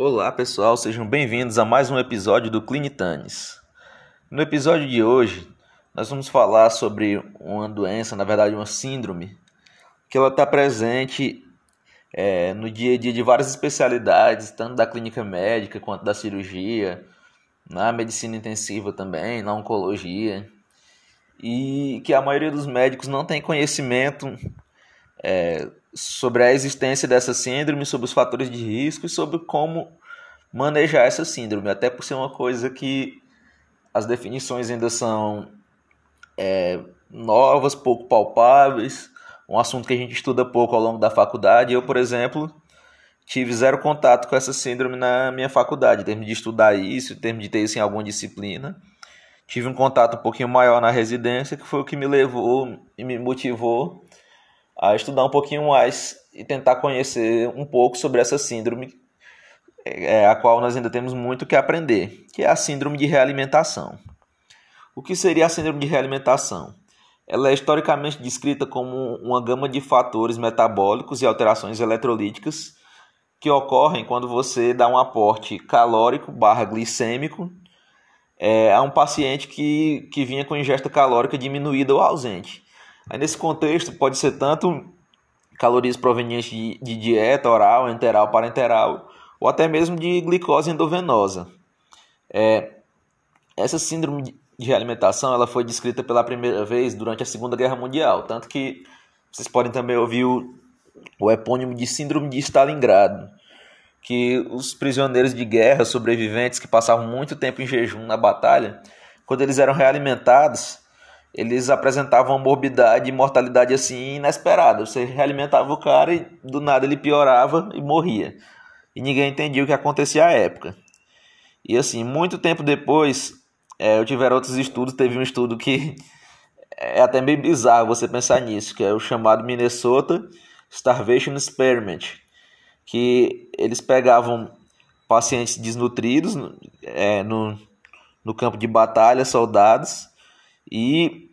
Olá pessoal, sejam bem-vindos a mais um episódio do Clinitanes. No episódio de hoje, nós vamos falar sobre uma doença, na verdade uma síndrome, que ela está presente é, no dia a dia de várias especialidades, tanto da clínica médica quanto da cirurgia, na medicina intensiva também, na oncologia, e que a maioria dos médicos não tem conhecimento é, sobre a existência dessa síndrome, sobre os fatores de risco e sobre como manejar essa síndrome, até por ser uma coisa que as definições ainda são é, novas, pouco palpáveis, um assunto que a gente estuda pouco ao longo da faculdade. Eu, por exemplo, tive zero contato com essa síndrome na minha faculdade, em termos de estudar isso, em termos de ter isso em alguma disciplina. Tive um contato um pouquinho maior na residência, que foi o que me levou e me motivou a estudar um pouquinho mais e tentar conhecer um pouco sobre essa síndrome, é, a qual nós ainda temos muito que aprender, que é a síndrome de realimentação. O que seria a síndrome de realimentação? Ela é historicamente descrita como uma gama de fatores metabólicos e alterações eletrolíticas que ocorrem quando você dá um aporte calórico barra glicêmico é, a um paciente que, que vinha com ingesta calórica diminuída ou ausente. Aí nesse contexto pode ser tanto calorias provenientes de, de dieta oral, enteral, parenteral, ou até mesmo de glicose endovenosa. É, essa síndrome de realimentação ela foi descrita pela primeira vez durante a Segunda Guerra Mundial, tanto que vocês podem também ouvir o, o epônimo de síndrome de Stalingrado, que os prisioneiros de guerra, sobreviventes que passavam muito tempo em jejum na batalha, quando eles eram realimentados, eles apresentavam uma morbidade e mortalidade assim inesperada. Você realimentava o cara e do nada ele piorava e morria. E ninguém entendia o que acontecia à época. E assim, muito tempo depois, é, eu tiver outros estudos, teve um estudo que é até meio bizarro você pensar nisso, que é o chamado Minnesota Starvation Experiment, que eles pegavam pacientes desnutridos é, no, no campo de batalha, soldados, e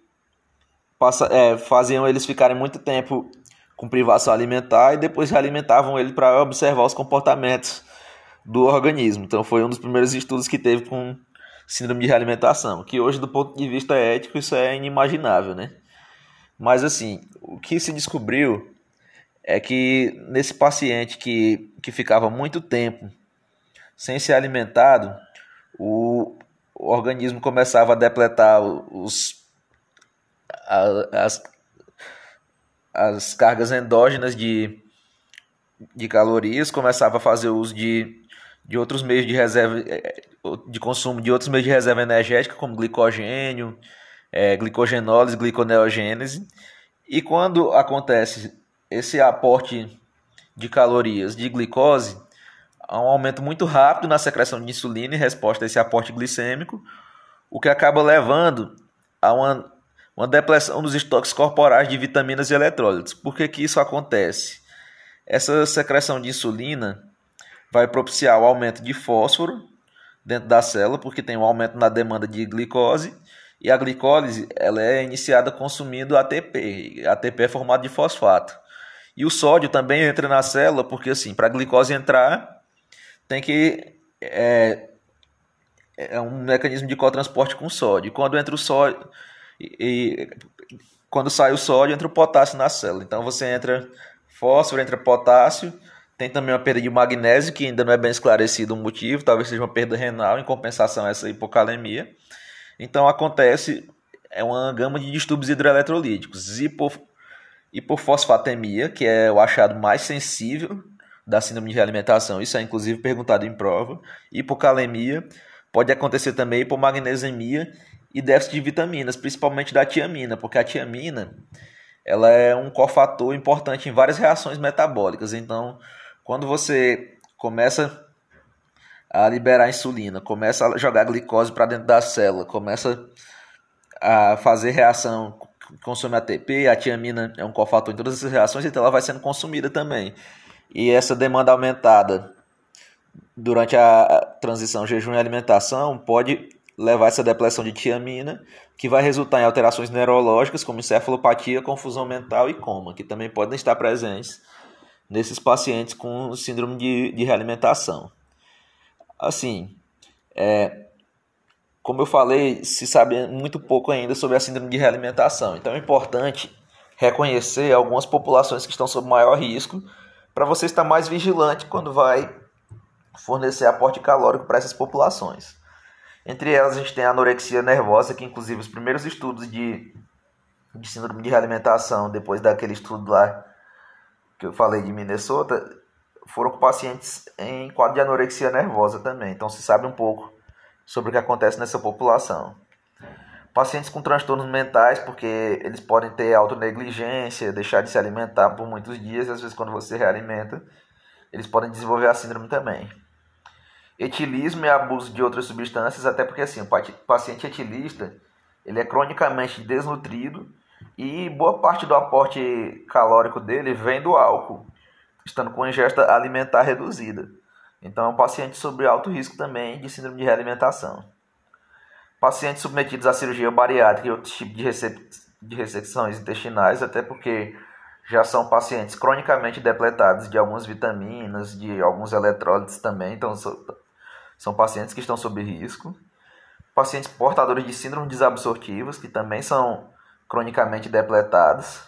passa, é, faziam eles ficarem muito tempo com privação alimentar e depois realimentavam ele para observar os comportamentos do organismo. Então foi um dos primeiros estudos que teve com síndrome de realimentação, que hoje do ponto de vista ético isso é inimaginável, né? Mas assim, o que se descobriu é que nesse paciente que, que ficava muito tempo sem ser alimentado, o, o organismo começava a depletar os, as, as cargas endógenas de, de calorias, começava a fazer uso de, de outros meios de reserva eh, de consumo de outros meios de reserva energética, como glicogênio, é, glicogenólise, gliconeogênese. E quando acontece esse aporte de calorias de glicose, há um aumento muito rápido na secreção de insulina em resposta a esse aporte glicêmico, o que acaba levando a uma, uma depressão dos estoques corporais de vitaminas e eletrólitos. Por que, que isso acontece? Essa secreção de insulina vai propiciar o aumento de fósforo dentro da célula, porque tem um aumento na demanda de glicose, e a glicólise ela é iniciada consumindo ATP. ATP é formado de fosfato. E o sódio também entra na célula, porque assim, para a glicose entrar, tem que é, é um mecanismo de cotransporte com sódio. Quando entra o sódio e, e, quando sai o sódio, entra o potássio na célula. Então você entra fósforo, entra potássio, tem também uma perda de magnésio, que ainda não é bem esclarecido o motivo, talvez seja uma perda renal em compensação a essa hipocalemia. Então acontece é uma gama de distúrbios hidroeletrolíticos, hipo, hipofosfatemia, que é o achado mais sensível da síndrome de realimentação, isso é inclusive perguntado em prova, hipocalemia, pode acontecer também hipomagnesemia e déficit de vitaminas, principalmente da tiamina, porque a tiamina ela é um cofator importante em várias reações metabólicas. Então, quando você começa a liberar insulina, começa a jogar glicose para dentro da célula, começa a fazer reação, consome ATP, a tiamina é um cofator em todas essas reações, então ela vai sendo consumida também e essa demanda aumentada durante a transição jejum e alimentação pode levar essa depressão de tiamina, que vai resultar em alterações neurológicas como encefalopatia, confusão mental e coma, que também podem estar presentes nesses pacientes com síndrome de, de realimentação. Assim, é, como eu falei, se sabe muito pouco ainda sobre a síndrome de realimentação. Então é importante reconhecer algumas populações que estão sob maior risco para você estar mais vigilante quando vai fornecer aporte calórico para essas populações. Entre elas a gente tem a anorexia nervosa, que inclusive os primeiros estudos de, de síndrome de realimentação, depois daquele estudo lá que eu falei de Minnesota, foram com pacientes em quadro de anorexia nervosa também. Então se sabe um pouco sobre o que acontece nessa população. Pacientes com transtornos mentais, porque eles podem ter autonegligência, deixar de se alimentar por muitos dias, e às vezes quando você realimenta, eles podem desenvolver a síndrome também. Etilismo e abuso de outras substâncias, até porque assim, o paciente etilista, ele é cronicamente desnutrido e boa parte do aporte calórico dele vem do álcool, estando com ingesta alimentar reduzida. Então, é um paciente sobre alto risco também de síndrome de realimentação. Pacientes submetidos à cirurgia bariátrica e outros tipos de, rece de ressecções intestinais, até porque já são pacientes cronicamente depletados de algumas vitaminas, de alguns eletrólitos também, então são pacientes que estão sob risco. Pacientes portadores de síndrome desabsortivas, que também são cronicamente depletados.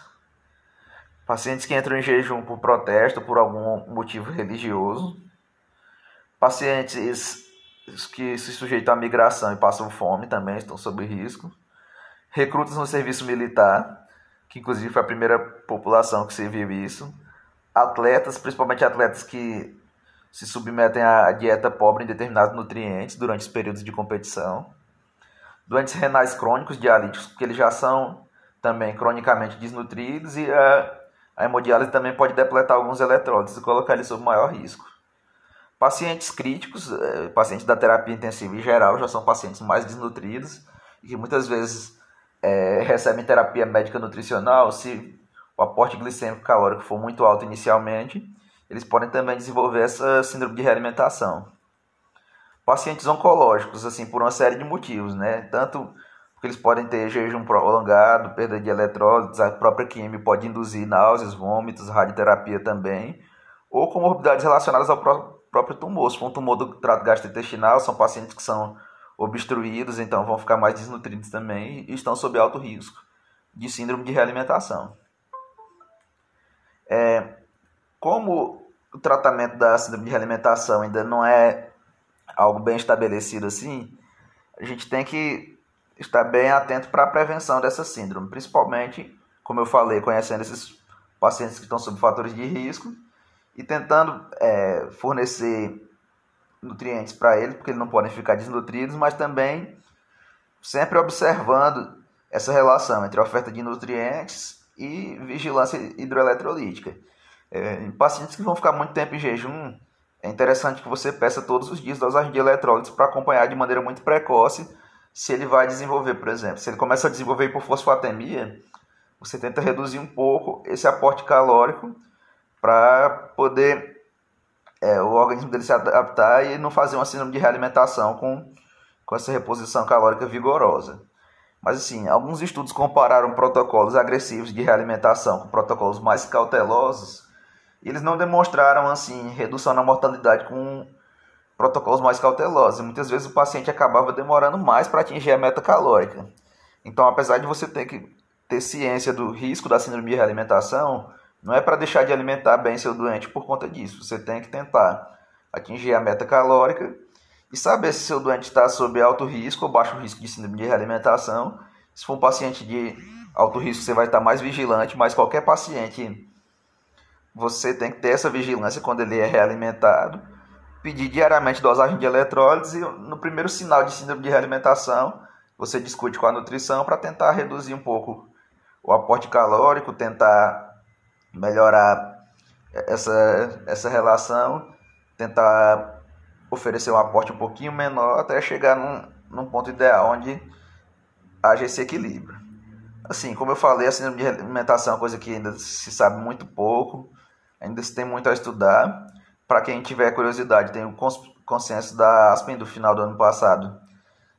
Pacientes que entram em jejum por protesto, por algum motivo religioso Pacientes que se sujeitam à migração e passam fome também estão sob risco. Recrutas no serviço militar, que inclusive foi a primeira população que serviu isso. Atletas, principalmente atletas que se submetem à dieta pobre em determinados nutrientes durante os períodos de competição. Doentes renais crônicos dialíticos, porque eles já são também cronicamente desnutridos e a, a hemodiálise também pode depletar alguns eletrólitos e colocar eles sob maior risco. Pacientes críticos, eh, pacientes da terapia intensiva em geral, já são pacientes mais desnutridos e que muitas vezes é, recebem terapia médica nutricional. Se o aporte glicêmico calórico for muito alto inicialmente, eles podem também desenvolver essa síndrome de realimentação. Pacientes oncológicos, assim, por uma série de motivos, né? Tanto porque eles podem ter jejum prolongado, perda de eletrólitos, a própria quimio pode induzir náuseas, vômitos, radioterapia também, ou comorbidades relacionadas ao próprio tumor. Se for um tumor do trato gastrointestinal, são pacientes que são obstruídos, então vão ficar mais desnutridos também e estão sob alto risco de síndrome de realimentação. É, como o tratamento da síndrome de realimentação ainda não é algo bem estabelecido assim, a gente tem que estar bem atento para a prevenção dessa síndrome, principalmente, como eu falei, conhecendo esses pacientes que estão sob fatores de risco e tentando é, fornecer nutrientes para eles, porque eles não podem ficar desnutridos, mas também sempre observando essa relação entre oferta de nutrientes e vigilância hidroeletrolítica. É, em pacientes que vão ficar muito tempo em jejum, é interessante que você peça todos os dias dosagem de eletrólitos para acompanhar de maneira muito precoce se ele vai desenvolver, por exemplo. Se ele começa a desenvolver hipofosfatemia, você tenta reduzir um pouco esse aporte calórico para poder é, o organismo dele se adaptar e não fazer uma síndrome de realimentação com, com essa reposição calórica vigorosa. Mas assim, alguns estudos compararam protocolos agressivos de realimentação com protocolos mais cautelosos eles não demonstraram assim redução na mortalidade com protocolos mais cautelosos. muitas vezes o paciente acabava demorando mais para atingir a meta calórica. Então, apesar de você ter que ter ciência do risco da síndrome de realimentação, não é para deixar de alimentar bem seu doente por conta disso. Você tem que tentar atingir a meta calórica e saber se seu doente está sob alto risco ou baixo risco de síndrome de realimentação. Se for um paciente de alto risco, você vai estar mais vigilante, mas qualquer paciente, você tem que ter essa vigilância quando ele é realimentado. Pedir diariamente dosagem de eletrólitos e no primeiro sinal de síndrome de realimentação, você discute com a nutrição para tentar reduzir um pouco o aporte calórico, tentar melhorar essa, essa relação, tentar oferecer um aporte um pouquinho menor até chegar num, num ponto ideal onde haja esse equilíbrio. Assim, como eu falei, a síndrome de alimentação é uma coisa que ainda se sabe muito pouco, ainda se tem muito a estudar. Para quem tiver curiosidade, tem o consenso da Aspen do final do ano passado,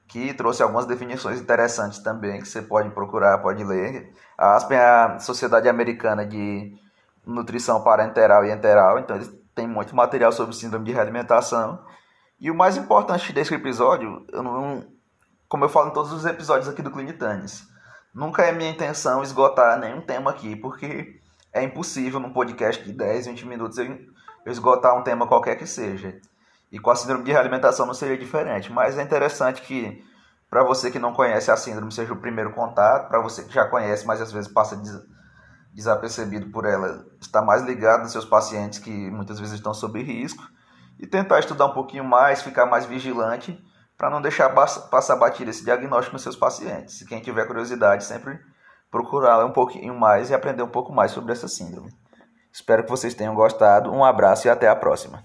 que trouxe algumas definições interessantes também, que você pode procurar, pode ler. A Aspen é a Sociedade Americana de nutrição parenteral e enteral, então eles têm muito material sobre síndrome de realimentação. E o mais importante desse episódio, eu não, como eu falo em todos os episódios aqui do Clinitanes, nunca é minha intenção esgotar nenhum tema aqui, porque é impossível num podcast de 10, 20 minutos eu esgotar um tema qualquer que seja. E com a síndrome de realimentação não seria diferente, mas é interessante que para você que não conhece a síndrome seja o primeiro contato, para você que já conhece, mas às vezes passa des desapercebido por ela, está mais ligado nos seus pacientes que muitas vezes estão sob risco e tentar estudar um pouquinho mais, ficar mais vigilante para não deixar passar batido esse diagnóstico nos seus pacientes. Se quem tiver curiosidade, sempre procurar um pouquinho mais e aprender um pouco mais sobre essa síndrome. Espero que vocês tenham gostado. Um abraço e até a próxima.